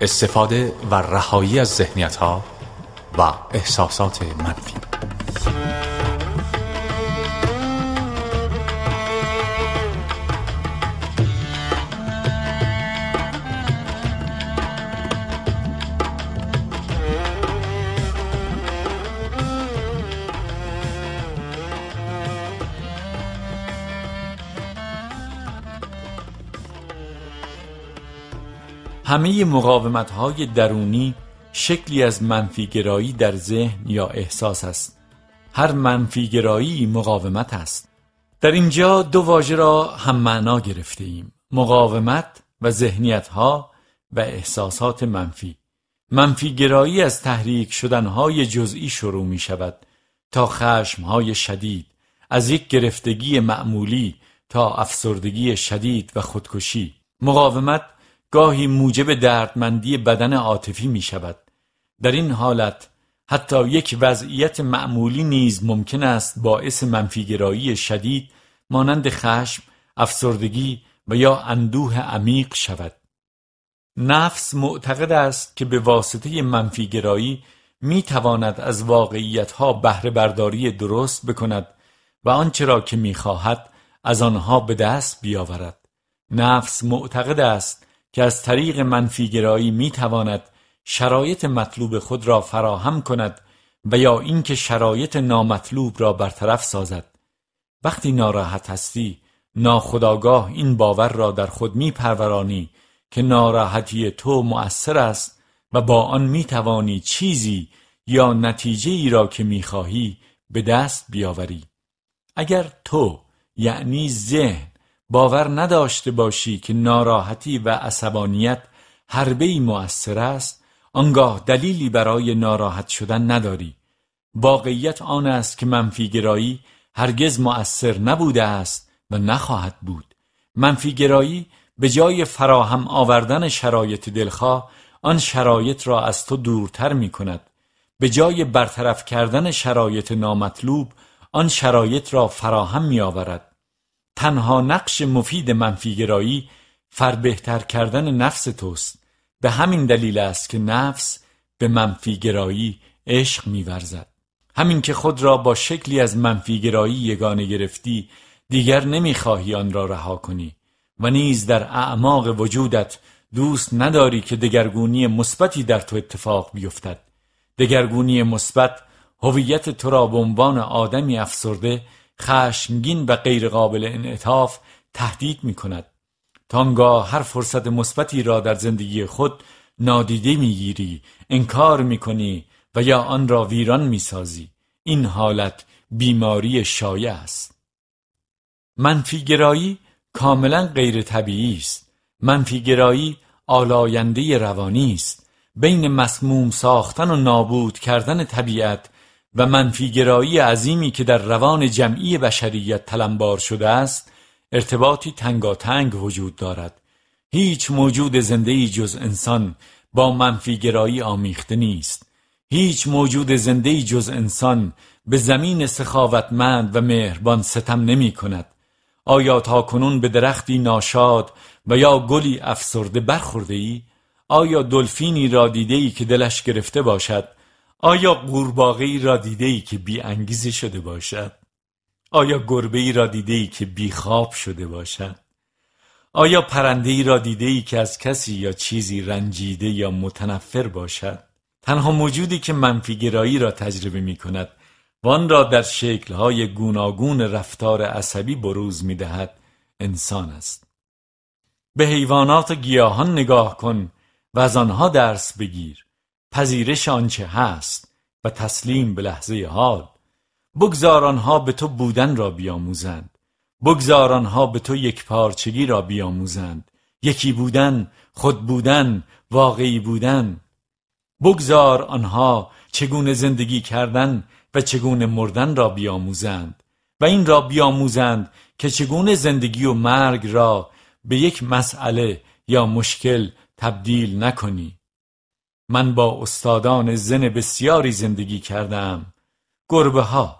استفاده و رهایی از ذهنیت ها و احساسات منفی. همه مقاومت های درونی شکلی از منفیگرایی در ذهن یا احساس است. هر منفیگرایی مقاومت است. در اینجا دو واژه را هم معنا گرفته ایم مقاومت و ذهنیت ها و احساسات منفی. منفیگرایی از تحریک شدنهای جزئی شروع می شود تا خشمهای شدید از یک گرفتگی معمولی تا افسردگی شدید و خودکشی. مقاومت گاهی موجب دردمندی بدن عاطفی می شود در این حالت حتی یک وضعیت معمولی نیز ممکن است باعث منفیگرایی شدید مانند خشم، افسردگی و یا اندوه عمیق شود. نفس معتقد است که به واسطه منفیگرایی می تواند از واقعیت ها بهره برداری درست بکند و آنچه را که می خواهد از آنها به دست بیاورد. نفس معتقد است که از طریق منفیگرایی می تواند شرایط مطلوب خود را فراهم کند و یا اینکه شرایط نامطلوب را برطرف سازد. وقتی ناراحت هستی ناخداگاه این باور را در خود می پرورانی که ناراحتی تو مؤثر است و با آن می توانی چیزی یا نتیجه ای را که می خواهی به دست بیاوری. اگر تو یعنی ذهن باور نداشته باشی که ناراحتی و عصبانیت حربه مؤثر است آنگاه دلیلی برای ناراحت شدن نداری. واقعیت آن است که منفیگرایی هرگز مؤثر نبوده است و نخواهد بود. منفیگرایی به جای فراهم آوردن شرایط دلخواه آن شرایط را از تو دورتر می کند به جای برطرف کردن شرایط نامطلوب آن شرایط را فراهم می آورد تنها نقش مفید منفیگرایی فربهتر کردن نفس توست. به همین دلیل است که نفس به منفیگرایی عشق میورزد. همین که خود را با شکلی از منفیگرایی یگانه گرفتی دیگر نمی‌خواهی آن را رها کنی و نیز در اعماق وجودت دوست نداری که دگرگونی مثبتی در تو اتفاق بیفتد. دگرگونی مثبت هویت تو را به عنوان آدمی افسرده خشمگین و غیرقابل انعطاف تهدید می کند تانگاه هر فرصت مثبتی را در زندگی خود نادیده می‌گیری انکار می‌کنی و یا آن را ویران می‌سازی. این حالت بیماری شایع است. منفیگرایی کاملا غیر طبیعی است. منفیگرایی آلاینده روانی است. بین مسموم ساختن و نابود کردن طبیعت و منفیگرایی عظیمی که در روان جمعی بشریت تلمبار شده است ارتباطی تنگاتنگ وجود دارد. هیچ موجود زنده جز انسان با منفیگرایی آمیخته نیست. هیچ موجود زنده جز انسان به زمین سخاوتمند و مهربان ستم نمی کند. آیا تا کنون به درختی ناشاد و یا گلی افسرده برخورده ای؟ آیا دلفینی را دیده ای که دلش گرفته باشد؟ آیا قورباغه ای را دیده ای که بی انگیزه شده باشد؟ آیا گربه ای را دیده ای که بی خواب شده باشد؟ آیا پرنده ای را دیده ای که از کسی یا چیزی رنجیده یا متنفر باشد؟ تنها موجودی که منفیگرایی را تجربه می کند و آن را در شکلهای گوناگون رفتار عصبی بروز می دهد انسان است. به حیوانات و گیاهان نگاه کن و از آنها درس بگیر. پذیرش آنچه هست و تسلیم به لحظه حال. بگذار آنها به تو بودن را بیاموزند. بگذار آنها به تو یک پارچگی را بیاموزند. یکی بودن خود بودن واقعی بودن. بگذار آنها چگونه زندگی کردن و چگونه مردن را بیاموزند. و این را بیاموزند که چگونه زندگی و مرگ را به یک مسئله یا مشکل تبدیل نکنی. من با استادان زن بسیاری زندگی کردم. گربه ها.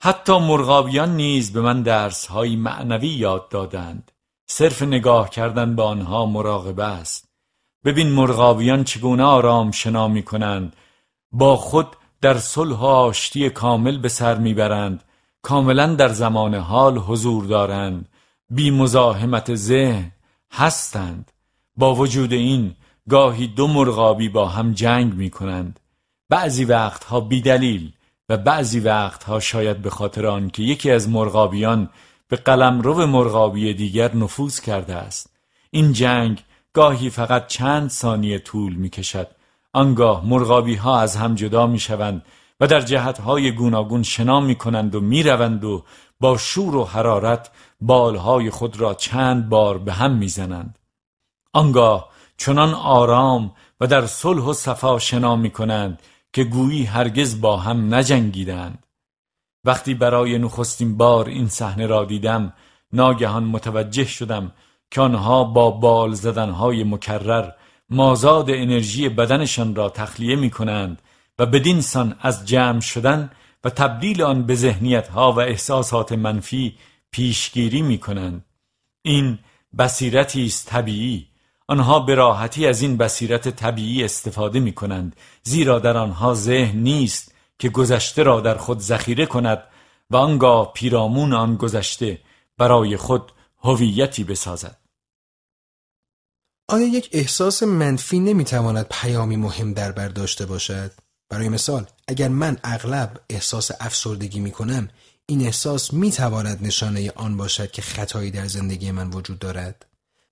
حتی مرغابیان نیز به من درس های معنوی یاد دادند. صرف نگاه کردن به آنها مراقبه است. ببین مرغاویان چگونه آرام شنا می کنند با خود در صلح و آشتی کامل به سر می‌برند. کاملا در زمان حال حضور دارند. بی مزاحمت ذهن هستند. با وجود این گاهی دو مرغابی با هم جنگ می کنند بعضی وقتها بی دلیل و بعضی وقتها شاید به خاطر آنکه یکی از مرغابیان به قلمرو مرغابی دیگر نفوذ کرده است. این جنگ گاهی فقط چند ثانیه طول می کشد آنگاه مرغابی ها از هم جدا می شوند و در جهت های گوناگون شنا می کنند و می روند و با شور و حرارت بالهای خود را چند بار به هم می زنند. آنگاه چنان آرام و در صلح و صفا شنا می کنند که گویی هرگز با هم نجنگیدند. وقتی برای نخستین بار این صحنه را دیدم ناگهان متوجه شدم که آنها با بال زدنهای مکرر مازاد انرژی بدنشان را تخلیه می کنند و بدین سان از جمع شدن و تبدیل آن به ذهنیت ها و احساسات منفی پیشگیری می کنند. این بصیرتی است طبیعی آنها به راحتی از این بصیرت طبیعی استفاده می کنند زیرا در آنها ذهن نیست که گذشته را در خود ذخیره کند و آنگاه پیرامون آن گذشته برای خود هویتی بسازد آیا یک احساس منفی نمی‌تواند پیامی مهم در بر داشته باشد؟ برای مثال اگر من اغلب احساس افسردگی می کنم این احساس می تواند نشانه آن باشد که خطایی در زندگی من وجود دارد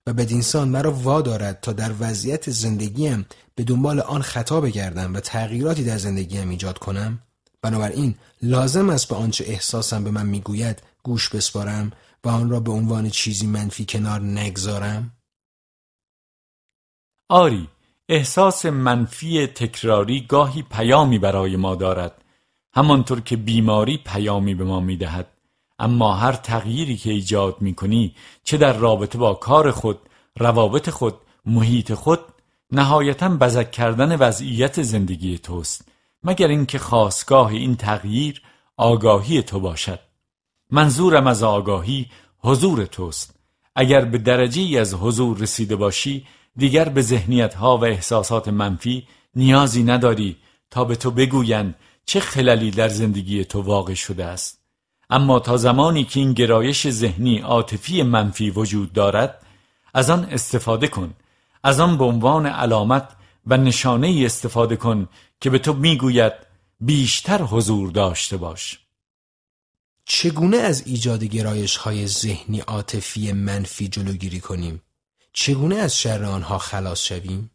و بدینسان مرا وادارد تا در وضعیت زندگیم به دنبال آن خطا بگردم و تغییراتی در زندگیم ایجاد کنم. بنابراین لازم است به آنچه احساسم به من می‌گوید گوش بسپارم و آن را به عنوان چیزی منفی کنار نگذارم. آری احساس منفی تکراری گاهی پیامی برای ما دارد همانطور که بیماری پیامی به ما می‌دهد. اما هر تغییری که ایجاد می کنی چه در رابطه با کار خود روابط خود محیط خود نهایتا بزک کردن وضعیت زندگی توست مگر اینکه خواستگاه این تغییر آگاهی تو باشد. منظورم از آگاهی حضور توست. اگر به درجه ای از حضور رسیده باشی دیگر به ذهنیت ها و احساسات منفی نیازی نداری تا به تو بگویند چه خللی در زندگی تو واقع شده است. اما تا زمانی که این گرایش ذهنی عاطفی منفی وجود دارد از آن استفاده کن. از آن به عنوان علامت و نشانه ای استفاده کن که به تو می‌گوید بیشتر حضور داشته باش. چگونه از ایجاد گرایش های ذهنی عاطفی منفی جلوگیری کنیم؟ چگونه از شر آنها خلاص شویم؟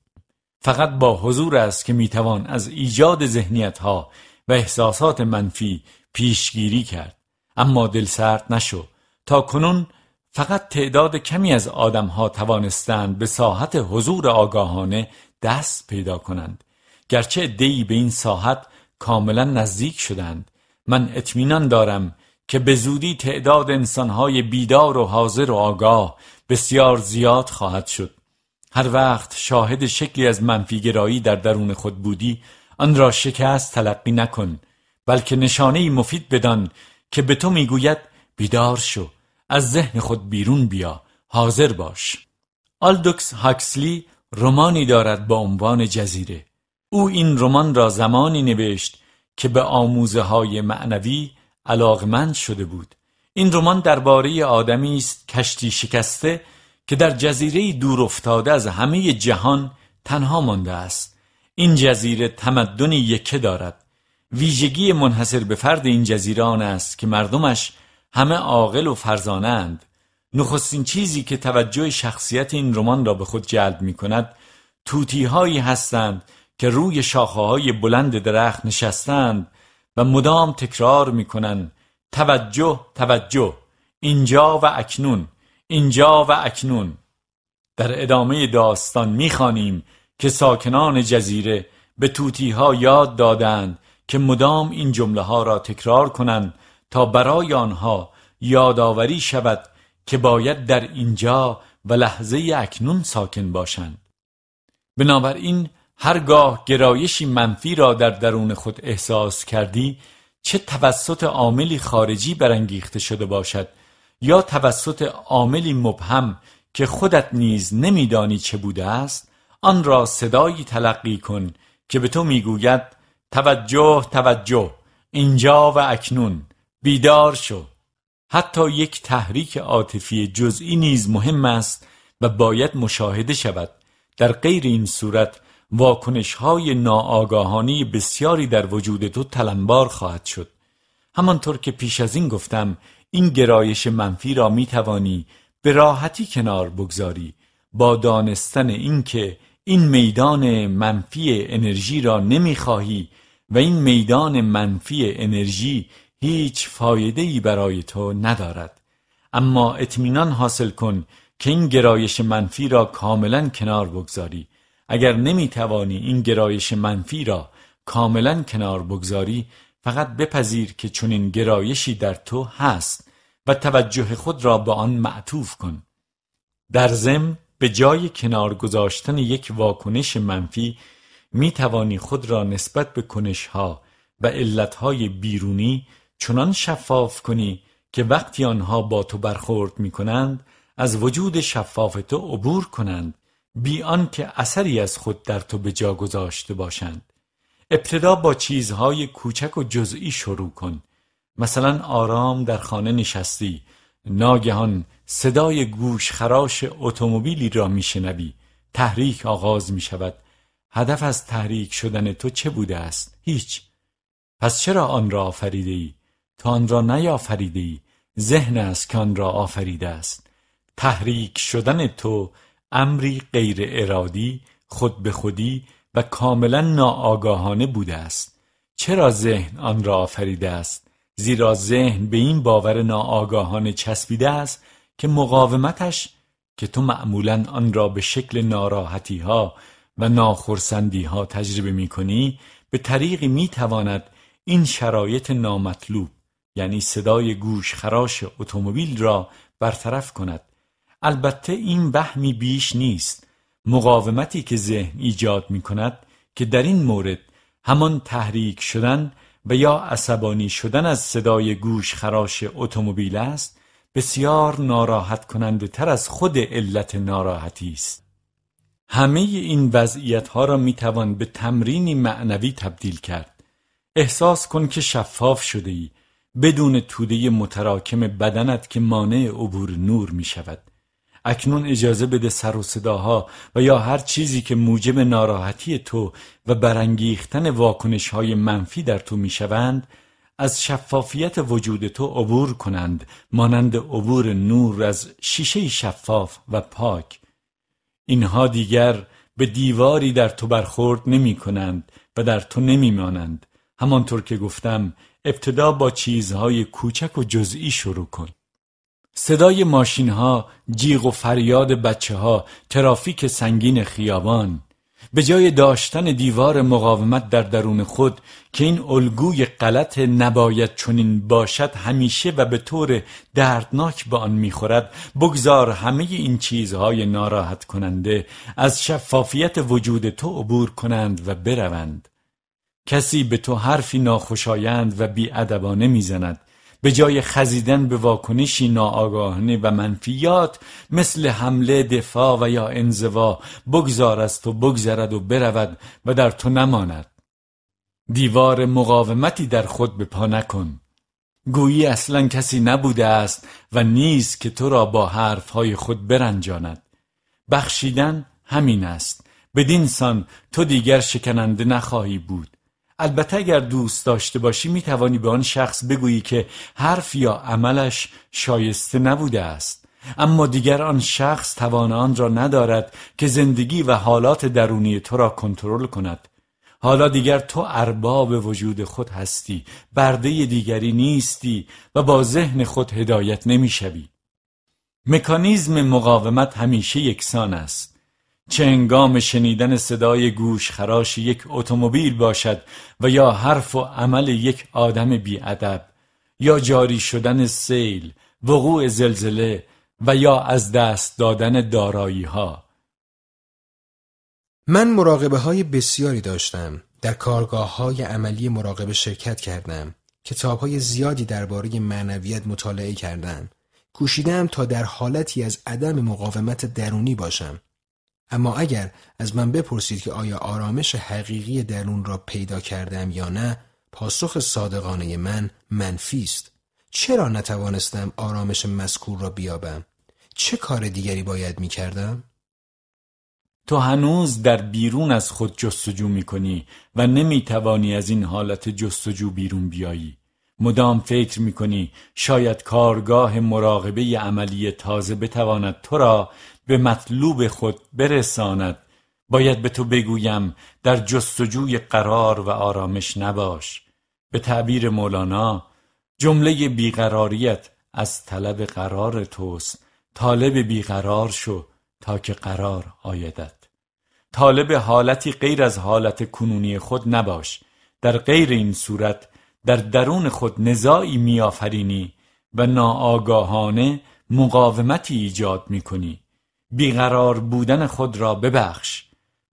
فقط با حضور است که می‌توان از ایجاد ذهنیت ها و احساسات منفی پیشگیری کرد. اما دل سرد نشو. تا کنون فقط تعداد کمی از آدمها توانستند به ساحت حضور آگاهانه دست پیدا کنند. گرچه دی به این ساحت کاملا نزدیک شدند. من اطمینان دارم که به زودی تعداد انسانهای بیدار و حاضر و آگاه بسیار زیاد خواهد شد. هر وقت شاهد شکلی از منفیگرایی در درون خود بودی آن را شکست تلقی نکن بلکه نشانه مفید بدان که به تو می‌گوید بیدار شو از ذهن خود بیرون بیا حاضر باش. آلدوکس هاکسلی رمانی دارد با عنوان جزیره. او این رمان را زمانی نوشت که به آموزه های معنوی علاقمند شده بود. این رمان درباره آدمی است کشتی شکسته که در جزیره دور افتاده از همه جهان تنها مانده است. این جزیره تمدنی یکه دارد. ویژگی منحصر به فرد این جزیره آن است که مردمش همه عاقل و فرزانند. نخستین چیزی که توجه شخصیت این رمان را به خود جلب می کند توتی هایی هستند که روی شاخه های بلند درخت نشستند و مدام تکرار می کنند توجه توجه اینجا و اکنون اینجا و اکنون. در ادامه داستان می‌خوانیم که ساکنان جزیره به توتی ها یاد دادند که مدام این جمله ها را تکرار کنند تا برای آنها یادآوری شود که باید در اینجا و لحظه اکنون ساکن باشند. بنابراین هرگاه گرایشی منفی را در درون خود احساس کردی چه توسط عاملی خارجی برانگیخته شده باشد یا توسط عاملی مبهم که خودت نیز نمیدانی چه بوده است آن را صدایی تلقی کن که به تو می‌گوید توجه توجه. اینجا و اکنون. بیدار شو. حتی یک تحریک عاطفی جزئی نیز مهم است و باید مشاهده شود. در غیر این صورت واکنش های ناآگاهانی بسیاری در وجود تو تلمبار خواهد شد. همانطور که پیش از این گفتم این گرایش منفی را می توانی به راحتی کنار بگذاری. با دانستن اینکه این میدان منفی انرژی را نمی‌خواهی و این میدان منفی انرژی هیچ فایده ای برای تو ندارد. اما اطمینان حاصل کن که این گرایش منفی را کاملا کنار بگذاری. اگر نمی‌توانی این گرایش منفی را کاملا کنار بگذاری فقط بپذیر که چنین گرایشی در تو هست و توجه خود را به آن معطوف کن. در ضمن به جای کنار گذاشتن یک واکنش منفی می توانی خود را نسبت به کنشها و علتهای بیرونی چنان شفاف کنی که وقتی آنها با تو برخورد می کنند از وجود شفاف تو عبور کنند بی آنکه اثری از خود در تو به جا گذاشته باشند. ابتدا با چیزهای کوچک و جزئی شروع کن. مثلا آرام در خانه نشستی. ناگهان صدای گوش خراش اتومبیلی را میشنوی. تحریک آغاز می شود هدف از تحریک شدن تو چه بوده است؟ هیچ. پس چرا آن را آفریده ای؟ تا آن را نیافریده ای. ذهن است که آن را آفریده است. تحریک شدن تو امری غیر ارادی خود به خودی و کاملا ناآگاهانه بوده است. چرا ذهن آن را آفریده است؟ زیرا ذهن به این باور ناآگاهانه چسبیده است که مقاومتش که تو معمولا آن را به شکل ناراحتی ها و ناخرسندی ها تجربه می کنی به طریقی می تواند این شرایط نامطلوب یعنی صدای گوش خراش اتومبیل را برطرف کند. البته این وهمی بیش نیست. مقاومتی که ذهن ایجاد می کند که در این مورد همان تحریک شدن و یا عصبانی شدن از صدای گوش خراش اتومبیل است بسیار ناراحت کننده تر از خود علت ناراحتی است. همه این وضعیت ها را می توان به تمرینی معنوی تبدیل کرد. احساس کن که شفاف شده ای بدون توده متراکم بدنت که مانع عبور نور می شود اکنون اجازه بده سر و صداها و یا هر چیزی که موجب ناراحتی تو و برانگیختن واکنش های منفی در تو می‌شوند از شفافیت وجود تو عبور کنند مانند عبور نور از شیشه شفاف و پاک. اینها دیگر به دیواری در تو برخورد نمی کنند و در تو نمی مانند. همانطور که گفتم ابتدا با چیزهای کوچک و جزئی شروع کن. صدای ماشین ها، جیغ و فریاد بچه ها، ترافیک سنگین خیابان به جای داشتن دیوار مقاومت در درون خود که این الگوی غلط نباید چنین باشد همیشه و به طور دردناک به آن می‌خورد. بگذار همه این چیزهای ناراحت کننده از شفافیت وجود تو عبور کنند و بروند. کسی به تو حرفی ناخوشایند و بیادبانه می‌زند. به جای خزیدن به واکنشی ناآگاهانه و منفیات مثل حمله دفاع و یا انزوا بگذار از تو بگذرد و برود و در تو نماند. دیوار مقاومتی در خود به پا نکن. گویی اصلا کسی نبوده است و نیست که تو را با حرفهای خود برنجاند. بخشیدن همین است. بدین سان تو دیگر شکننده نخواهی بود. البته اگر دوست داشته باشی می توانی به آن شخص بگویی که حرف یا عملش شایسته نبوده است. اما دیگر آن شخص توان آن را ندارد که زندگی و حالات درونی تو را کنترل کند. حالا دیگر تو ارباب وجود خود هستی برده دیگری نیستی و با ذهن خود هدایت نمی‌شوی. مکانیزم مقاومت همیشه یکسان است. چه انگام شنیدن صدای گوش خراش یک اتومبیل باشد و یا حرف و عمل یک آدم بیادب یا جاری شدن سیل وقوع زلزله و یا از دست دادن دارایی ها من مراقبه های بسیاری داشتم. در کارگاه های عملی مراقبه شرکت کردم. کتاب های زیادی درباره معنویت مطالعه کردم. کوشیدم تا در حالتی از عدم مقاومت درونی باشم. اما اگر از من بپرسید که آیا آرامش حقیقی درون را پیدا کردم یا نه پاسخ صادقانه من منفی است. چرا نتوانستم آرامش مذکور را بیابم؟ چه کار دیگری باید می کردم؟ تو هنوز در بیرون از خود جستجو می کنی و نمی توانی از این حالت جستجو بیرون بیایی. مدام فکر می کنی شاید کارگاه مراقبه عملی تازه بتواند تو را به مطلوب خود برساند. باید به تو بگویم در جستجوی قرار و آرامش نباش. به تعبیر مولانا جمله بیقراریت از طلب قرار توست. طالب بیقرار شو تا که قرار آیدد طالب حالتی غیر از حالت کنونی خود نباش. در غیر این صورت در درون خود نزاعی میآفرینی و ناآگاهانه مقاومتی ایجاد می‌کنی. بیقرار بودن خود را ببخش.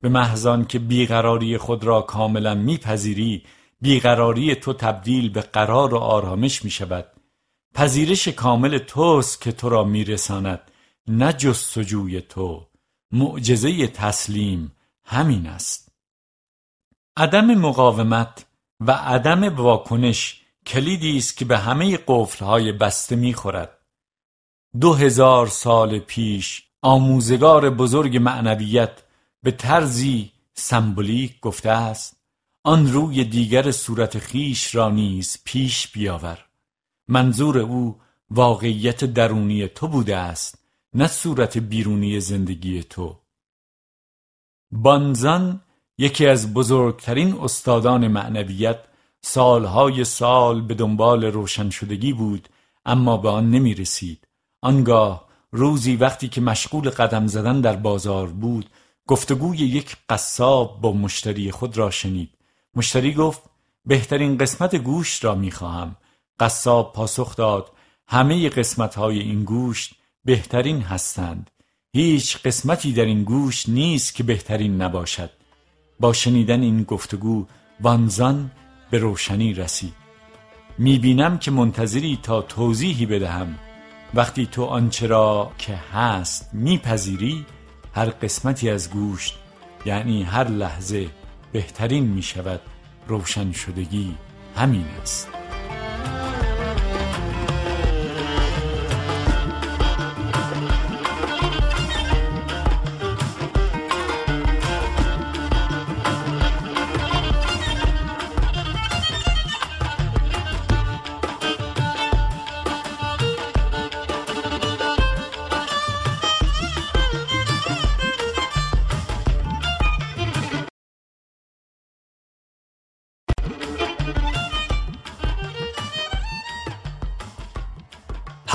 به محضان که بیقراری خود را کاملا میپذیری بیقراری تو تبدیل به قرار و آرامش می شود پذیرش کامل توست که تو را میرساند نه جستجوی تو. معجزه تسلیم همین است. عدم مقاومت و عدم واکنش کلیدی است که به همه قفلهای بسته می‌خورد. دو هزار سال پیش آموزگار بزرگ معنویت به طرزی سمبولیک گفته است آن روی دیگر صورت خیش را نیز پیش بیاور. منظور او واقعیت درونی تو بوده است نه صورت بیرونی زندگی تو. بانزان یکی از بزرگترین استادان معنویت سالهای سال به دنبال روشن شدگی بود اما به آن نمی رسید آنگاه روزی وقتی که مشغول قدم زدن در بازار بود گفتگوی یک قصاب با مشتری خود را شنید. مشتری گفت بهترین قسمت گوشت را می خواهم. قصاب پاسخ داد همه قسمت های این گوشت بهترین هستند. هیچ قسمتی در این گوشت نیست که بهترین نباشد. با شنیدن این گفتگو وانزان به روشنی رسید. می‌بینم که منتظری تا توضیحی بدهم. وقتی تو آنچه را که هست میپذیری هر قسمتی از گوشت یعنی هر لحظه بهترین می‌شود روشن شدگی همین است.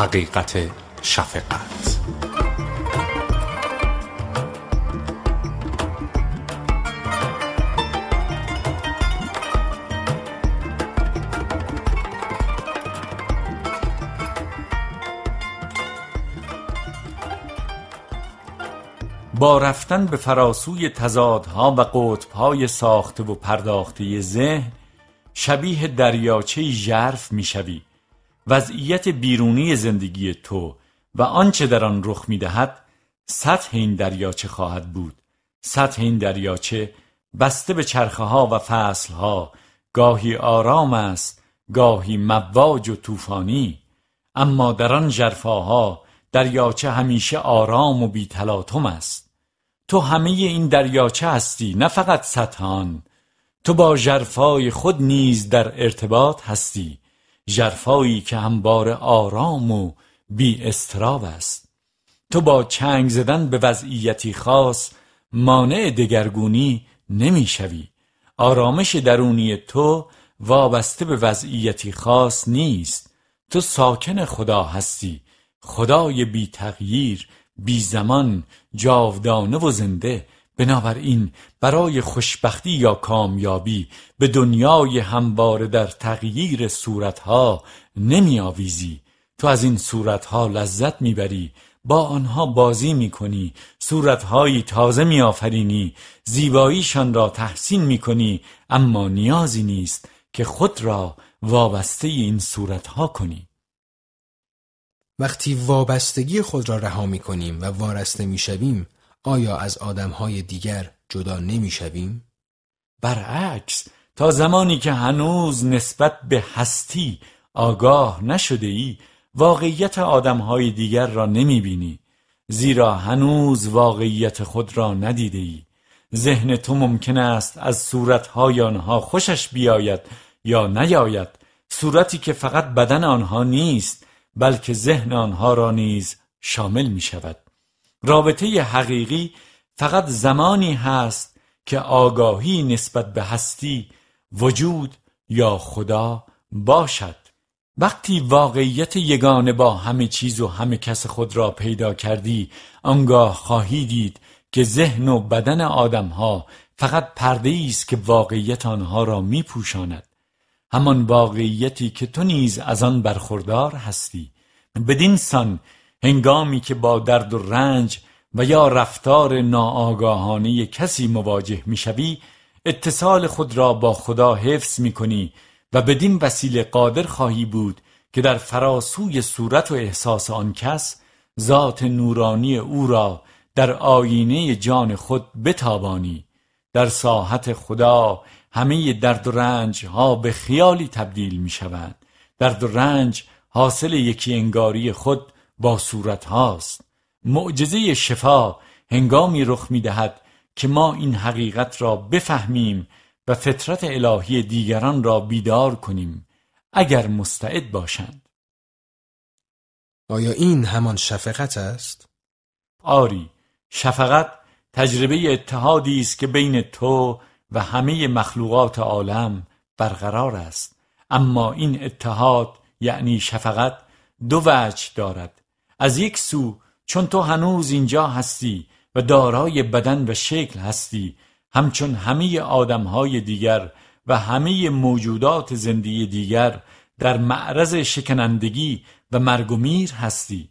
حقیقت شفقت. با رفتن به فراسوی تضادها و قطبهای ساخته و پرداخته ذهن شبیه دریاچه ژرف می‌شوی. وضعیت بیرونی زندگی تو و آنچه در آن رخ می‌دهد سطح این دریاچه خواهد بود. سطح این دریاچه بسته به چرخه ها و فصل ها گاهی آرام است گاهی مواج و طوفانی. اما در آن جرفاها دریاچه همیشه آرام و بی تلاطم است. تو همه این دریاچه هستی نه فقط سطح آن. تو با جرفای خود نیز در ارتباط هستی. جرفایی که همبار آرام و بی استراب است. تو با چنگ زدن به وضعیتی خاص مانع دگرگونی نمی‌شوی آرامش درونی تو وابسته به وضعیتی خاص نیست. تو ساکن خدا هستی. خدای بی تغییر بی زمان جاودانه و زنده. بنابراین برای خوشبختی یا کامیابی به دنیای همواره در تغییر صورتها نمی آویزی تو از این صورتها لذت می‌بری با آنها بازی می‌کنی صورتهایی تازه میآفرینی زیباییشان را تحسین می‌کنی اما نیازی نیست که خود را وابسته این صورتها کنی. وقتی وابستگی خود را رها می کنیم و وارسته می شویم آیا از آدمهای دیگر جدا نمی‌شویم؟ برعکس تا زمانی که هنوز نسبت به هستی آگاه نشده ای واقعیت آدمهای دیگر را نمی بینی زیرا هنوز واقعیت خود را ندیده ای ذهن تو ممکن است از صورتهای آنها خوشش بیاید یا نیاید. صورتی که فقط بدن آنها نیست بلکه ذهن آنها را نیز شامل می شود رابطه حقیقی فقط زمانی هست که آگاهی نسبت به هستی وجود یا خدا باشد. وقتی واقعیت یگانه با همه چیز و همه کس خود را پیدا کردی آنگاه خواهی دید که ذهن و بدن آدمها فقط پرده است که واقعیت آنها را می پوشاند همان واقعیتی که تو نیز از آن برخوردار هستی. بدین سان هنگامی که با درد و رنج و یا رفتار ناآگاهانه کسی مواجه می‌شوی اتصال خود را با خدا حفظ می کنی و بدین وسیله قادر خواهی بود که در فراسوی صورت و احساس آن کس ذات نورانی او را در آینه جان خود بتابانی. در ساحت خدا همه درد و رنج ها به خیالی تبدیل می شوند درد و رنج حاصل یکی انگاری خود با صورت هاست. معجزه شفا هنگامی رخ می دهد که ما این حقیقت را بفهمیم و فطرت الهی دیگران را بیدار کنیم اگر مستعد باشند. آیا این همان شفقت است؟ آری شفقت تجربه اتحادی است که بین تو و همه مخلوقات عالم برقرار است. اما این اتحاد یعنی شفقت دو وجه دارد. از یک سو چون تو هنوز اینجا هستی و دارای بدن و شکل هستی همچون همه آدمهای دیگر و همه موجودات زندگی دیگر در معرض شکنندگی و مرگ و میر هستی.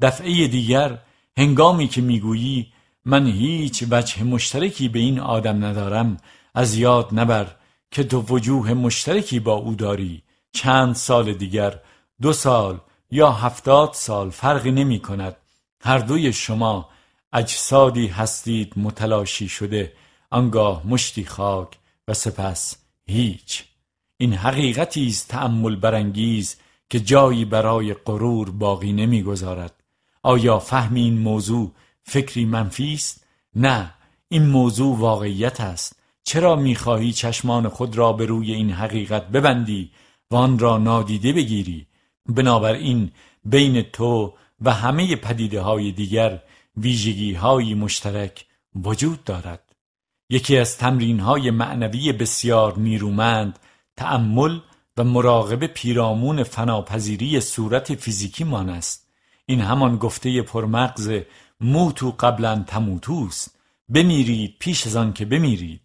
دفعه دیگر هنگامی که می‌گویی من هیچ وجه مشترکی به این آدم ندارم از یاد نبر که تو وجوه مشترکی با او داری. چند سال دیگر؟ دو سال. یا هفتاد سال فرقی نمی کند. هر دوی شما اجسادی هستید متلاشی شده آنگاه مشتی خاک و سپس هیچ. این حقیقتی است تأمل برانگیز که جایی برای غرور باقی نمی‌گذارد آیا فهم این موضوع فکری منفی است؟ نه این موضوع واقعیت است. چرا می‌خواهی چشمان خود را به روی این حقیقت ببندی و آن را نادیده بگیری؟ بنابراین بین تو و همه پدیده های دیگر ویژگی های مشترک وجود دارد. یکی از تمرین های معنوی بسیار نیرومند تأمل و مراقبه پیرامون فناپذیری صورت فیزیکی مان است. این همان گفته پرمغز موتو قبلا تموتوست بمیرید پیش از آن که بمیرید.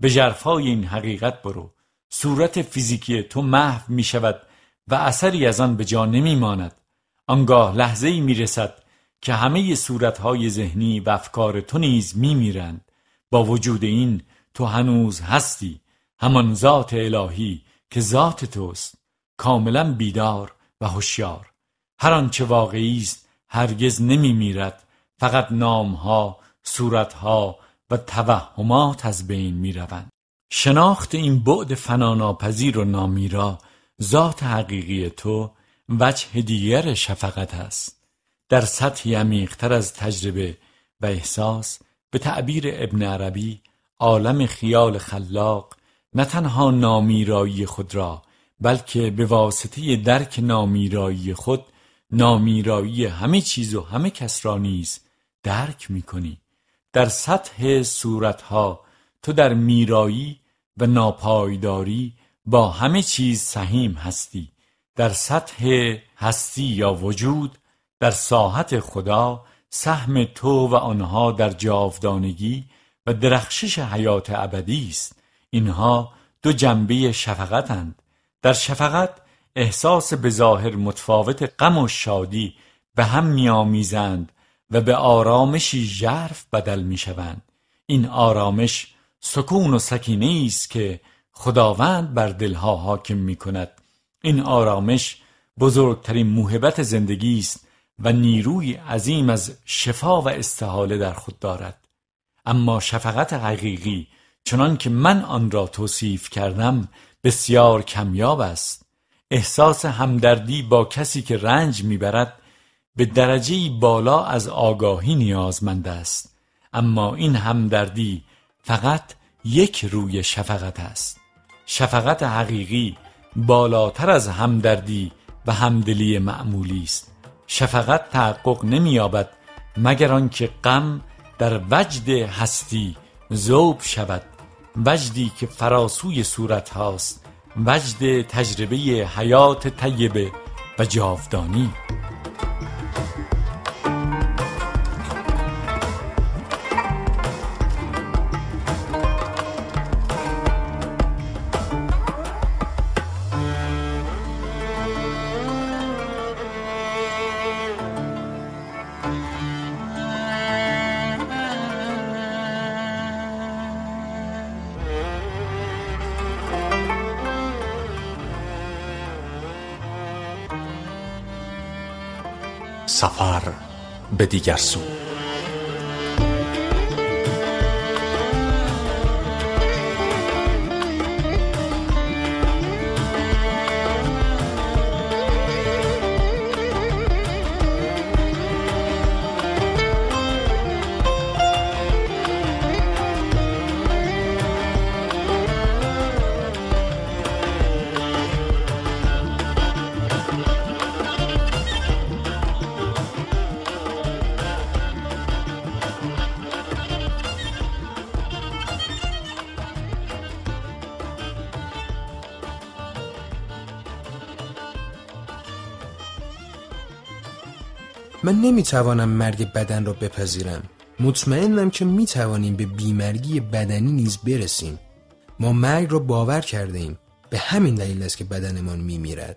به جرفای این حقیقت برو. صورت فیزیکی تو محو می شود و اثری از آن به جا نمی ماند آنگاه لحظه ای می رسد که همه صورتهای ذهنی و افکار تو نیز می میرند با وجود این تو هنوز هستی همان ذات الهی که ذات توست. کاملا بیدار و هوشیار. هر آنچه واقعی است هرگز نمی میرد فقط نامها صورتها و توهمات از بین می روند. شناخت این بعد فناناپذیر و نامیرا ذات حقیقی تو وجه دیگر شفقت است. در سطحی عمیقتر از تجربه و احساس به تعبیر ابن عربی عالم خیال خلاق نه تنها نامیرایی خود را بلکه به واسطه درک نامیرایی خود نامیرایی همه چیز و همه کس را نیز درک می کنی در سطح صورتها تو در میرایی و ناپایداری با همه چیز سهیم هستی. در سطح هستی یا وجود در ساحت خدا سهم تو و آنها در جاودانگی و درخشش حیات ابدی است. اینها دو جنبه شفقتند. در شفقت احساس به ظاهر متفاوت غم و شادی به هم میآمیزند و به آرامشی ژرف بدل می‌شوند. این آرامش سکون و سکینه است که خداوند بر دلها حاکم می کند این آرامش بزرگترین موهبت زندگی است و نیروی عظیم از شفا و استحاله در خود دارد. اما شفقت حقیقی چنان که من آن را توصیف کردم بسیار کمیاب است. احساس همدردی با کسی که رنج می‌برد به درجه بالا از آگاهی نیازمند است. اما این همدردی فقط یک روی شفقت است. شفقت حقیقی بالاتر از همدردی و همدلی معمولی است. شفقت تحقق نمییابد مگر آنکه غم در وجد هستی ذوب شود. وجدی که فراسوی صورت هاست وجد تجربه حیات طیبه و جاودانی. سفر به دیگر سو. نمی‌توانم مرگ بدن را بپذیرم. مطمئنم که می‌توانیم به بیمرگی بدنی نیز برسیم. ما مرگ را باور کرده ایم. به همین دلیل است که بدنمان میمیرد.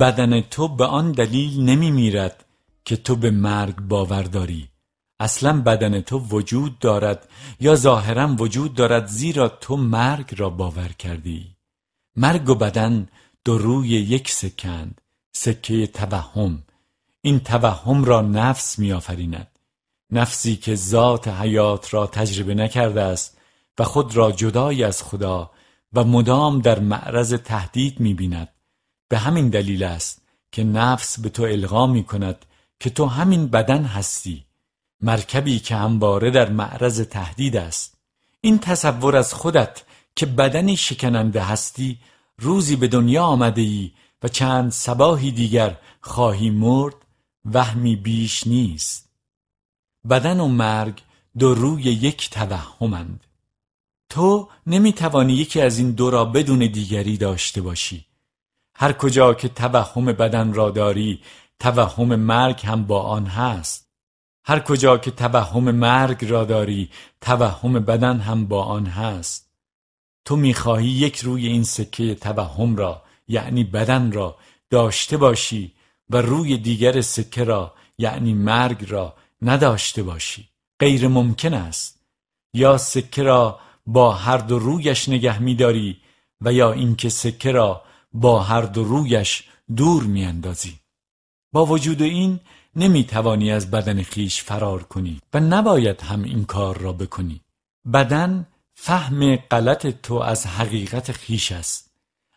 بدن تو به آن دلیل نمی میرد که تو به مرگ باور داری. اصلا بدن تو وجود دارد یا ظاهرا وجود دارد زیرا تو مرگ را باور کردی. مرگ و بدن دو روی یک سکند سکه توهم. این توهم را نفس میآفریند. نفسی که ذات حیات را تجربه نکرده است و خود را جدای از خدا و مدام در معرض تهدید می‌بیند. به همین دلیل است که نفس به تو القا می کند که تو همین بدن هستی. مرکبی که همواره در معرض تهدید است. این تصور از خودت که بدنی شکننده هستی روزی به دنیا آمده ای و چند سباهی دیگر خواهی مرد وهمی بیش نیست. بدن و مرگ دو روی یک توهمند. تو نمی‌توانی یکی از این دو را بدون دیگری داشته باشی. هر کجا که توهم بدن را داری توهم مرگ هم با آن هست. هر کجا که توهم مرگ را داری توهم بدن هم با آن هست. تو می‌خواهی یک روی این سکه توهم را یعنی بدن را داشته باشی و روی دیگر سکه را یعنی مرگ را نداشته باشی. غیر ممکن است. یا سکه را با هر دو رویش نگه میداری و یا اینکه سکه را با هر دو رویش دور میاندازی. با وجود این نمی‌توانی از بدن خیش فرار کنی و نباید هم این کار را بکنی. بدن فهم غلط تو از حقیقت خیش است.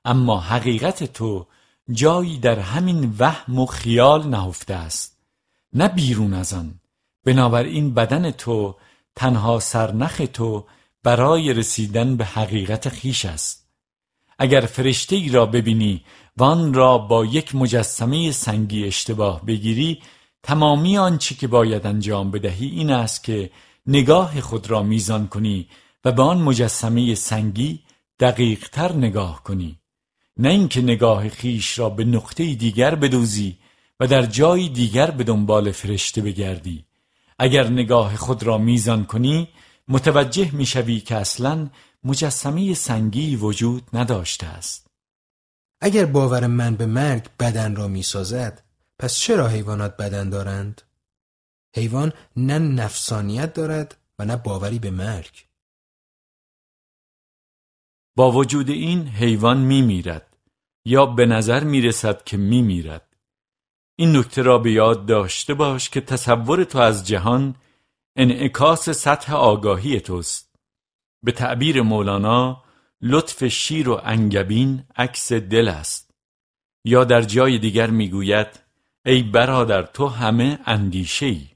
اما حقیقت تو جایی در همین وهم و خیال نهفته است. نه بیرون از آن. بنابراین بدن تو تنها سرنخ تو برای رسیدن به حقیقت خیش است. اگر فرشته ای را ببینی و آن را با یک مجسمه سنگی اشتباه بگیری تمامی آنچه که باید انجام بدهی این است که نگاه خود را میزان کنی و به آن مجسمه سنگی دقیقتر نگاه کنی. نه اینکه نگاه خیش را به نقطه دیگر بدوزی و در جایی دیگر به دنبال فرشته بگردی. اگر نگاه خود را میزان کنی متوجه می‌شوی که اصلا مجسمه سنگی وجود نداشته است. اگر باور من به مرگ بدن را می‌سازد پس چرا حیوانات بدن دارند؟ حیوان نه نفسانیت دارد و نه باوری به مرگ. با وجود این حیوان می میرد یا به نظر می رسد که می میرد این نکته را به یاد داشته باش که تصور تو از جهان انعکاس سطح آگاهی توست. به تعبیر مولانا لطف شیر و انگبین عکس دل است. یا در جای دیگر می‌گوید ای برادر تو همه اندیشه ای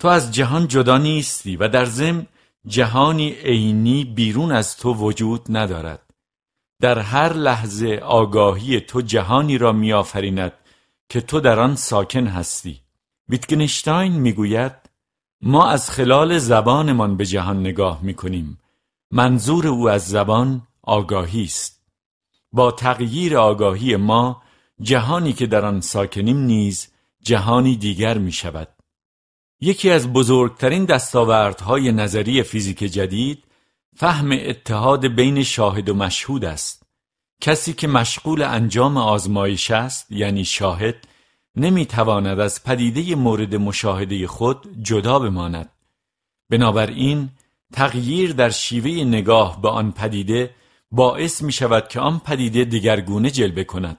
تو از جهان جدا نیستی و در ضمن جهانی عینی بیرون از تو وجود ندارد. در هر لحظه آگاهی تو جهانی را میآفریند که تو در آن ساکن هستی. ویتگنشتاین می‌گوید ما از خلال زبانمان به جهان نگاه می‌کنیم. منظور او از زبان آگاهی است. با تغییر آگاهی ما جهانی که در آن ساکنیم نیز جهانی دیگر می شود یکی از بزرگترین دستاوردهای نظری فیزیک جدید فهم اتحاد بین شاهد و مشهود است. کسی که مشغول انجام آزمایش است یعنی شاهد نمی‌تواند از پدیده مورد مشاهده خود جدا بماند. بنابراین تغییر در شیوه نگاه به آن پدیده باعث می شود که آن پدیده دیگرگونه جلوه کند.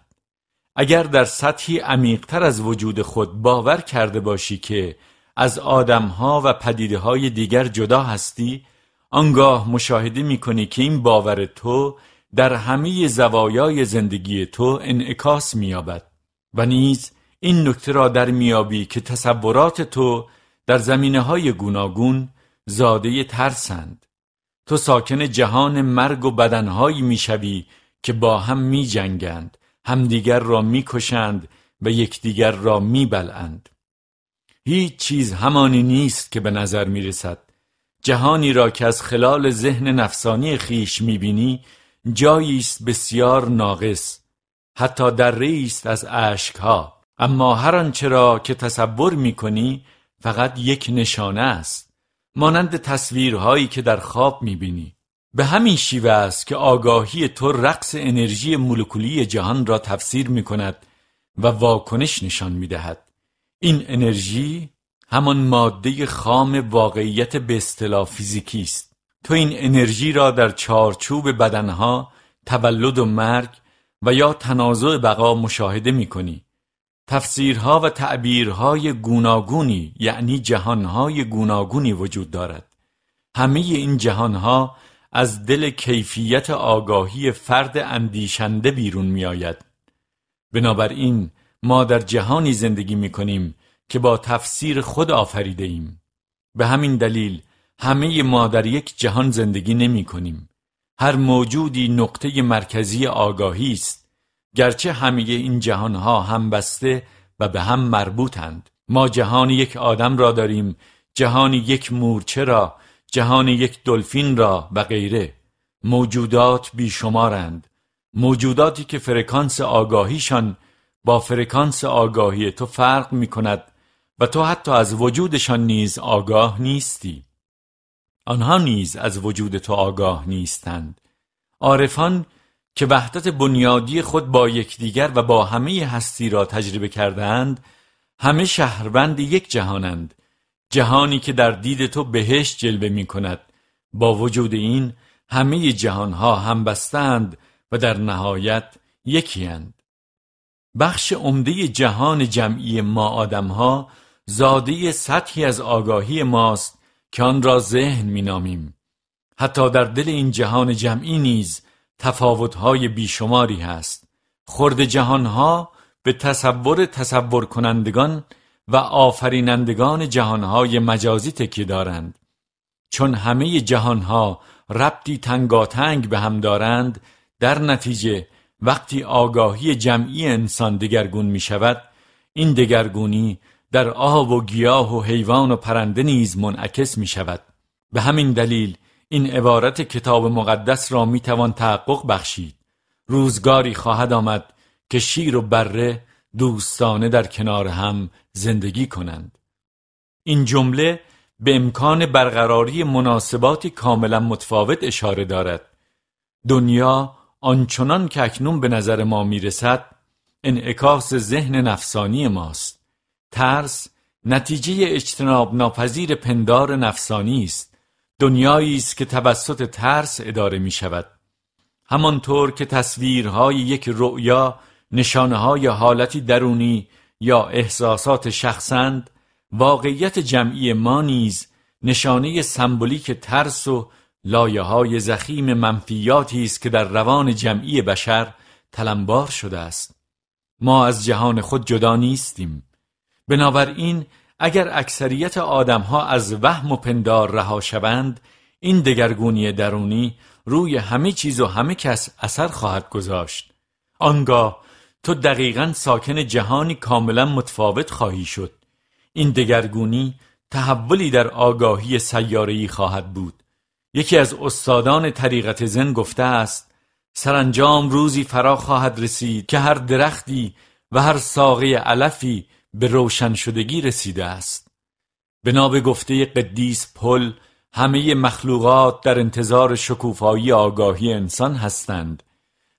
اگر در سطحی عمیقتر از وجود خود باور کرده باشی که از آدمها و پدیده های دیگر جدا هستی؟ آنگاه مشاهده می کنی که این باور تو در همه زوایای زندگی تو انعکاس می‌یابد و نیز این نکته را در میابی که تصورات تو در زمینه های گوناگون زاده ترسند. تو ساکن جهان مرگ و بدنهایی می‌شوی که با هم می جنگند همدیگر را می‌کشند و یکدیگر را میبلند هیچ چیز همانی نیست که به نظر می رسد جهانی را که از خلال ذهن نفسانی خیش می‌بینی جایی است بسیار ناقص حتی در است از اشکها. اما هر آنچه را که تصور می‌کنی فقط یک نشانه است مانند تصویرهایی که در خواب می‌بینی. به همین شیوه است که آگاهی تو رقص انرژی مولکولی جهان را تفسیر می‌کند و واکنش نشان می‌دهد. این انرژی همان ماده خام واقعیت به اصطلاح فیزیکی است تو این انرژی را در چارچوب بدنها تولد و مرگ و یا تنازع بقا مشاهده می کنی. تفسیرها و تعبیرهای گوناگونی یعنی جهانهای گوناگونی وجود دارد. همه این جهانها از دل کیفیت آگاهی فرد اندیشنده بیرون می آید. بنابراین ما در جهانی زندگی می کنیم که با تفسیر خود آفریده ایم. به همین دلیل همه ما در یک جهان زندگی نمی کنیم. هر موجودی نقطه مرکزی آگاهی است گرچه همه این جهانها هم بسته و به هم مربوطند ما جهان یک آدم را داریم جهان یک مورچه را جهان یک دلفین را و غیره موجودات بیشمارند موجوداتی که فرکانس آگاهیشان با فرکانس آگاهی تو فرق می کند و تو حتی از وجودشان نیز آگاه نیستی. آنها نیز از وجود تو آگاه نیستند. عارفان که وحدت بنیادی خود با یکدیگر و با همه هستی را تجربه کردهاند همه شهروند یک جهانند. جهانی که در دید تو بهشت جلوه می کند با وجود این همه جهانها هم بستند و در نهایت یکی اند. بخش عمده جهان جمعی ما آدمها زاده سطحی از آگاهی ماست که آن را ذهن مینامیم. حتی در دل این جهان جمعی نیز تفاوتهای بیشماری هست. خرد جهانها به تصور تصور کنندگان و آفرینندگان جهانهای مجازی تکی دارند. چون همه جهانها ربطی تنگاتنگ به هم دارند در نتیجه وقتی آگاهی جمعی انسان دگرگون می شود این دگرگونی در آب و گیاه و حیوان و پرنده نیز منعکس می شود به همین دلیل این عبارت کتاب مقدس را می توان تحقق بخشید. روزگاری خواهد آمد که شیر و بره دوستانه در کنار هم زندگی کنند. این جمله به امکان برقراری مناسباتی کاملا متفاوت اشاره دارد. دنیا آنچنان که اکنون به نظر ما می‌رسد انعکاس ذهن نفسانی ماست. ترس نتیجه اجتناب ناپذیر پندار نفسانی است. دنیایی است که توسط ترس اداره می شود همانطور که تصویرهای یک رؤیا نشانه های حالتی درونی یا احساسات شخصند واقعیت جمعی ما نیز نشانه سمبولیک ترس و لایه های زخیم منفیاتی است که در روان جمعی بشر تلمبار شده است. ما از جهان خود جدا نیستیم. بنابراین اگر اکثریت آدمها از وهم و پندار رها شوند این دگرگونی درونی روی همه چیز و همه کس اثر خواهد گذاشت. آنگاه تو دقیقا ساکن جهانی کاملا متفاوت خواهی شد. این دگرگونی تحولی در آگاهی سیاره‌ای خواهد بود. یکی از استادان طریقت زن گفته است سرانجام روزی فرا خواهد رسید که هر درختی و هر ساقه علفی به روشن شدگی رسیده است. بنا به گفته قدیس پل همه مخلوقات در انتظار شکوفایی آگاهی انسان هستند.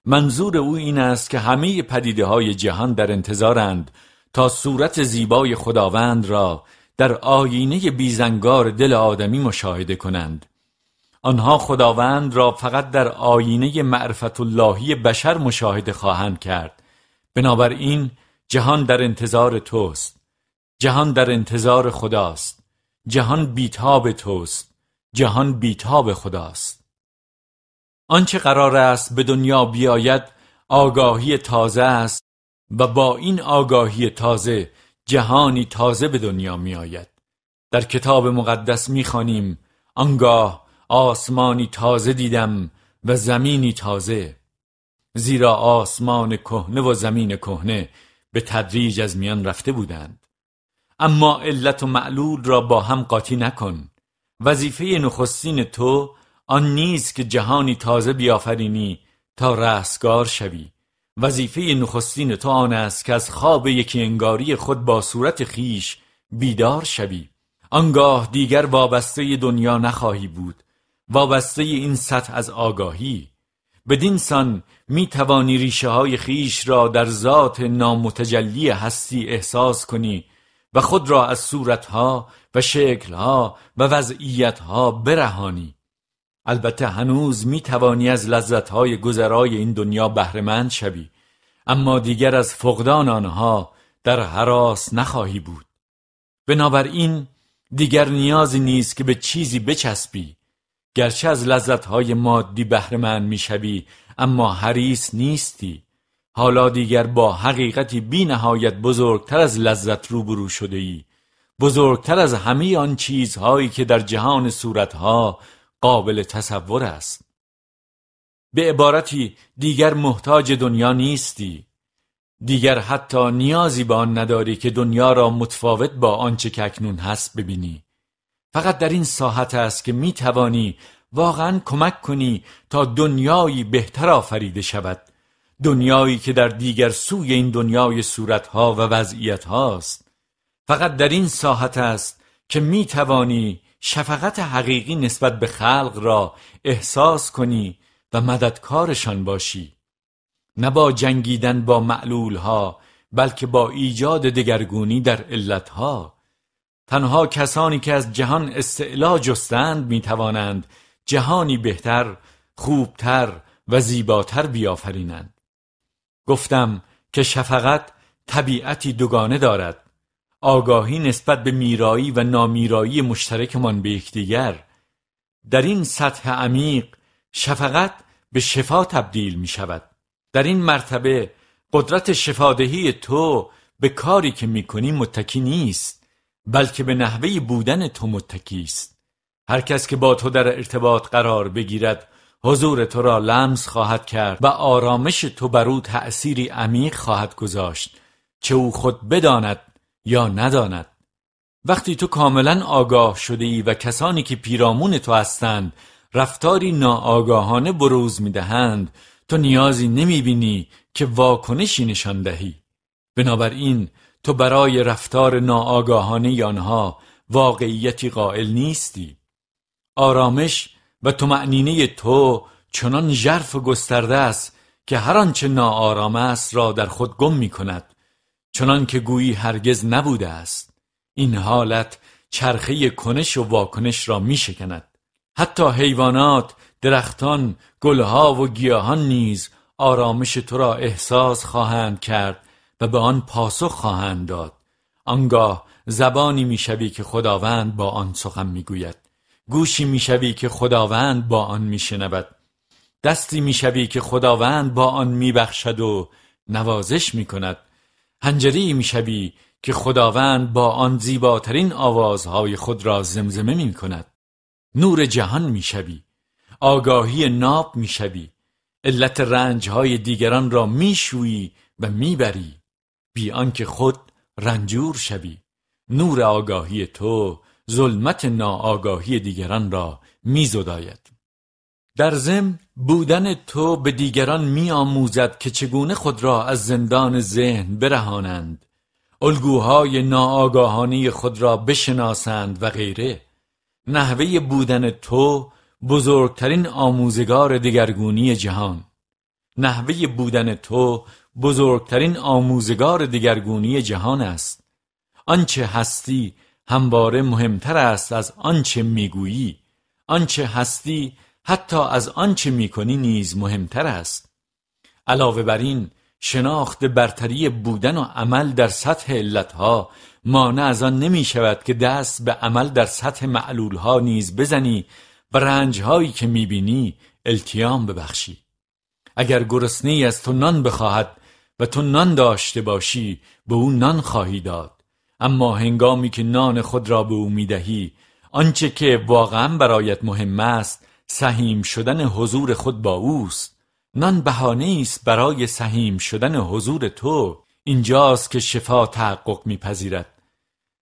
منظور او این است که همه پدیده های جهان در انتظارند تا صورت زیبای خداوند را در آینه بیزنگار دل آدمی مشاهده کنند. آنها خداوند را فقط در آینه معرفت اللهی بشر مشاهده خواهند کرد. بنابراین جهان در انتظار توست. جهان در انتظار خداست. جهان بیتاب توست. جهان بیتاب خداست. آنچه قرار است به دنیا بیاید آگاهی تازه است و با این آگاهی تازه جهانی تازه به دنیا می آید. در کتاب مقدس می خانیم آنگاه آسمانی تازه دیدم و زمینی تازه. زیرا آسمان کهنه و زمین کهنه به تدریج از میان رفته بودند. اما علت و معلول را با هم قاطی نکن. وظیفه نخستین تو آن نیست که جهانی تازه بیافرینی تا رستگار شوی. وظیفه نخستین تو آن است که از خواب یکی انگاری خود با صورت خیش بیدار شوی. آنگاه دیگر وابسته دنیا نخواهی بود. وابسته این سطح از آگاهی. بدین سان می توانی ریشه های خیش را در ذات نامتجلی هستی احساس کنی و خود را از صورتها و شکلها و وضعیتها برهانی. البته هنوز می توانی از لذتهای گذرای این دنیا بهرهمند شوی اما دیگر از فقدان آنها در حراس نخواهی بود. بنابراین دیگر نیازی نیست که به چیزی بچسبی. گرچه از لذتهای مادی بهرهمند می‌شوی اما حریص نیستی. حالا دیگر با حقیقتی بی نهایت بزرگتر از لذت روبرو شده ای بزرگتر از همه آن چیزهایی که در جهان صورتها قابل تصور است. به عبارتی دیگر محتاج دنیا نیستی. دیگر حتی نیازی به آن نداری که دنیا را متفاوت با آنچه که اکنون هست ببینی. فقط در این ساحت است که می توانی واقعا کمک کنی تا دنیایی بهتر آفریده شود. دنیایی که در دیگر سوی این دنیای صورتها و وضعیت هاست فقط در این ساحت است که می توانی شفقت حقیقی نسبت به خلق را احساس کنی و مددکارشان باشی. نه با جنگیدن با معلول ها بلکه با ایجاد دگرگونی در علتها. تنها کسانی که از جهان استعلا جستند می توانند جهانی بهتر، خوبتر و زیباتر بیافرینند. گفتم که شفقت طبیعتی دوگانه دارد. آگاهی نسبت به میرایی و نامیرایی مشترکمان به یکدیگر در این سطح عمیق شفقت به شفا تبدیل می شود در این مرتبه قدرت شفادهی تو به کاری که می کنی متکی نیست بلکه به نحوه بودن تو متکی است. هر کس که با تو در ارتباط قرار بگیرد حضور تو را لمس خواهد کرد و آرامش تو بر او تأثیری عمیق خواهد گذاشت. چه او خود بداند یا نداند. وقتی تو کاملا آگاه شده ای و کسانی که پیرامون تو هستند رفتاری ناآگاهانه بروز می‌دهند تو نیازی نمی‌بینی که واکنشی نشان دهی. بنابراین تو برای رفتار ناآگاهانه آنها واقعیتی قائل نیستی. آرامش و معنینه تو چنان ژرف و گسترده است که هر آنچه ناآرام است را در خود گم می کند چنان که گویی هرگز نبوده است. این حالت چرخه کنش و واکنش را می شکند. حتی حیوانات، درختان، گلها و گیاهان نیز آرامش تو را احساس خواهند کرد و به آن پاسخ خواهند داد. آنگاه زبانی می‌شوی که خداوند با آن سخن می‌گوید. گوشی می‌شوی که خداوند با آن میشنود. دستی می‌شوی که خداوند با آن میبخشد و نوازش می‌کند. هنجری می‌شوی که خداوند با آن زیباترین آوازهای خود را زمزمه می‌کند. نور جهان می‌شوی. آگاهی ناب می‌شوی. علت رنجهای دیگران را میشویی و می‌بری. بی آنکه خود رنجور شوی. نور آگاهی تو ظلمت ناآگاهی دیگران را میزداید در زم بودن تو به دیگران میآموزد که چگونه خود را از زندان ذهن برهانند. الگوهای ناآگاهانه خود را بشناسند و غیره. نحوه بودن تو بزرگترین آموزگار دگرگونی جهان. نحوه بودن تو بزرگترین آموزگار دگرگونی جهان است. آنچه هستی همواره مهمتر است از آنچه می‌گویی. آنچه هستی حتی از آنچه می‌کنی نیز مهمتر است. علاوه بر این شناخت برتری بودن و عمل در سطح علتها مانع از آن نمی شود که دست به عمل در سطح معلولها نیز بزنی و رنجهایی که می‌بینی التیام ببخشی. اگر گرسنه از تو نان بخواهد و تو نان داشته باشی به او نان خواهی داد. اما هنگامی که نان خود را به او می‌دهی آنچه که واقعا برایت مهم است سهیم شدن حضور خود با اوست. نان بهانه است برای سهیم شدن حضور تو. اینجاست که شفا تحقق میپذیرد.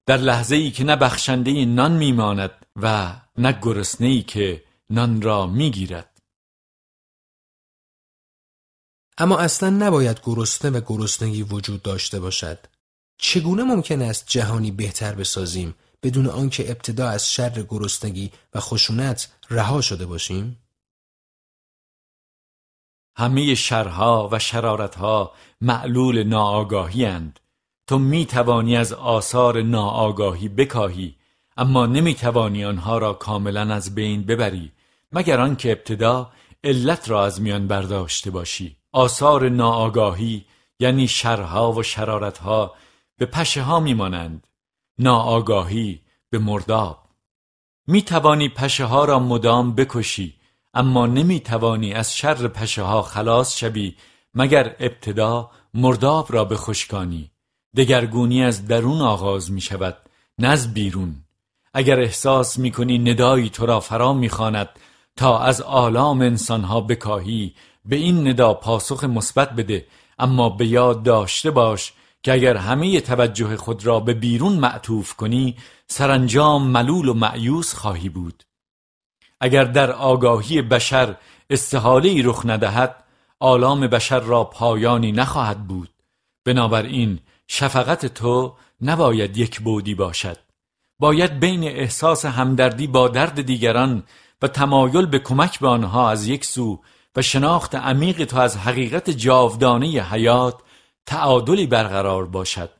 در لحظه ای که نه بخشنده نان میماند و نه گرسنه ای که نان را می‌گیرد. اما اصلا نباید گرسنه و گرسنگی وجود داشته باشد. چگونه ممکن است جهانی بهتر بسازیم بدون آنکه ابتدا از شر گرسنگی و خشونت رها شده باشیم؟ همه شرها و شرارتها معلول ناآگاهی اند. تو می توانی از آثار ناآگاهی بکاهی اما نمی توانی آنها را کاملا از بین ببری مگر آنکه ابتدا علت را از میان برداشته باشی. آثار ناآگاهی یعنی شرها و شرارتها به پشه ها میمانند. ناآگاهی به مرداب. می توانی پشه ها را مدام بکشی اما نمی توانی از شر پشه ها خلاص شوی مگر ابتدا مرداب را بخشکانی. دگرگونی از درون آغاز می شود نز بیرون. اگر احساس می کنی ندایی تو را فرا می خاند تا از آلام انسانها بکاهی به این ندا پاسخ مثبت بده اما به یاد داشته باش که اگر همه توجه خود را به بیرون معطوف کنی سرانجام ملول و معیوس خواهی بود. اگر در آگاهی بشر استحاله رخ ندهد آلام بشر را پایانی نخواهد بود. بنابراین شفقت تو نباید یک بودی باشد. باید بین احساس همدردی با درد دیگران و تمایل به کمک به آنها از یک سو و شناخت عمیق تو از حقیقت جاودانه حیات تعادلی برقرار باشد.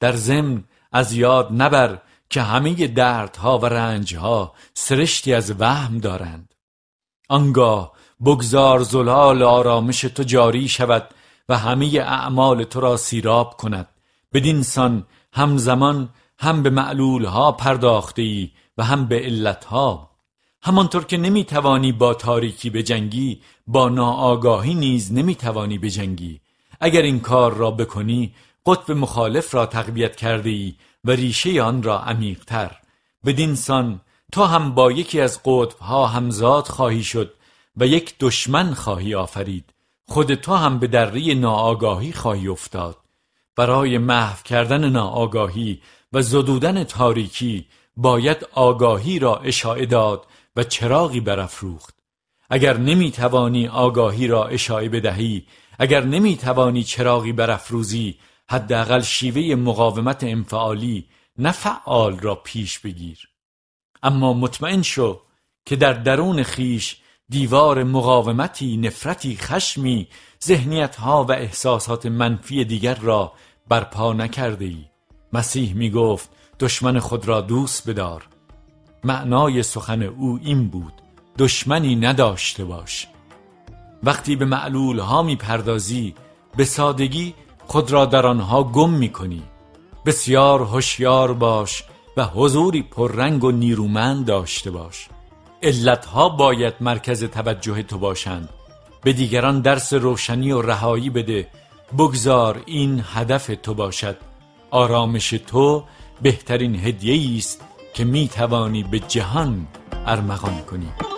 در ضمن از یاد نبر که همه دردها و رنجها سرشتی از وهم دارند. آنگاه بگذار زلال آرامش تو جاری شود و همه اعمال تو را سیراب کند. بدین سان همزمان هم به معلولها پرداخته ای و هم به علتها. همانطور که نمی‌توانی با تاریکی بجنگی با ناآگاهی نیز نمی‌توانی بجنگی. اگر این کار را بکنی قطب مخالف را تقویت کرده ای و ریشه آن را عمیقتر. بدین سان تو هم با یکی از قطبها همزاد خواهی شد و یک دشمن خواهی آفرید. خود تو هم به دره ناآگاهی خواهی افتاد. برای محو کردن ناآگاهی و زدودن تاریکی باید آگاهی را اشاعه داد و چراغی برافروخت. اگر نمی توانی آگاهی را اشاعه بدهی اگر نمی توانی چراغی برافروزی حداقل شیوه مقاومت انفعالی نه فعال را پیش بگیر. اما مطمئن شو که در درون خیش دیوار مقاومتی نفرتی خشمی ذهنیت ها و احساسات منفی دیگر را برپا نکرده ای. مسیح می گفت دشمن خود را دوست بدار. معنای سخن او این بود دشمنی نداشته باش. وقتی به معلول ها می پردازی به سادگی خود را در آنها گم می کنی بسیار هوشیار باش و حضوری پررنگ و نیرومند داشته باش. علتها باید مرکز توجه تو باشند. به دیگران درس روشنی و رهایی بده. بگذار این هدف تو باشد. آرامش تو بهترین هدیه است که می توانی به جهان ارمغان کنی.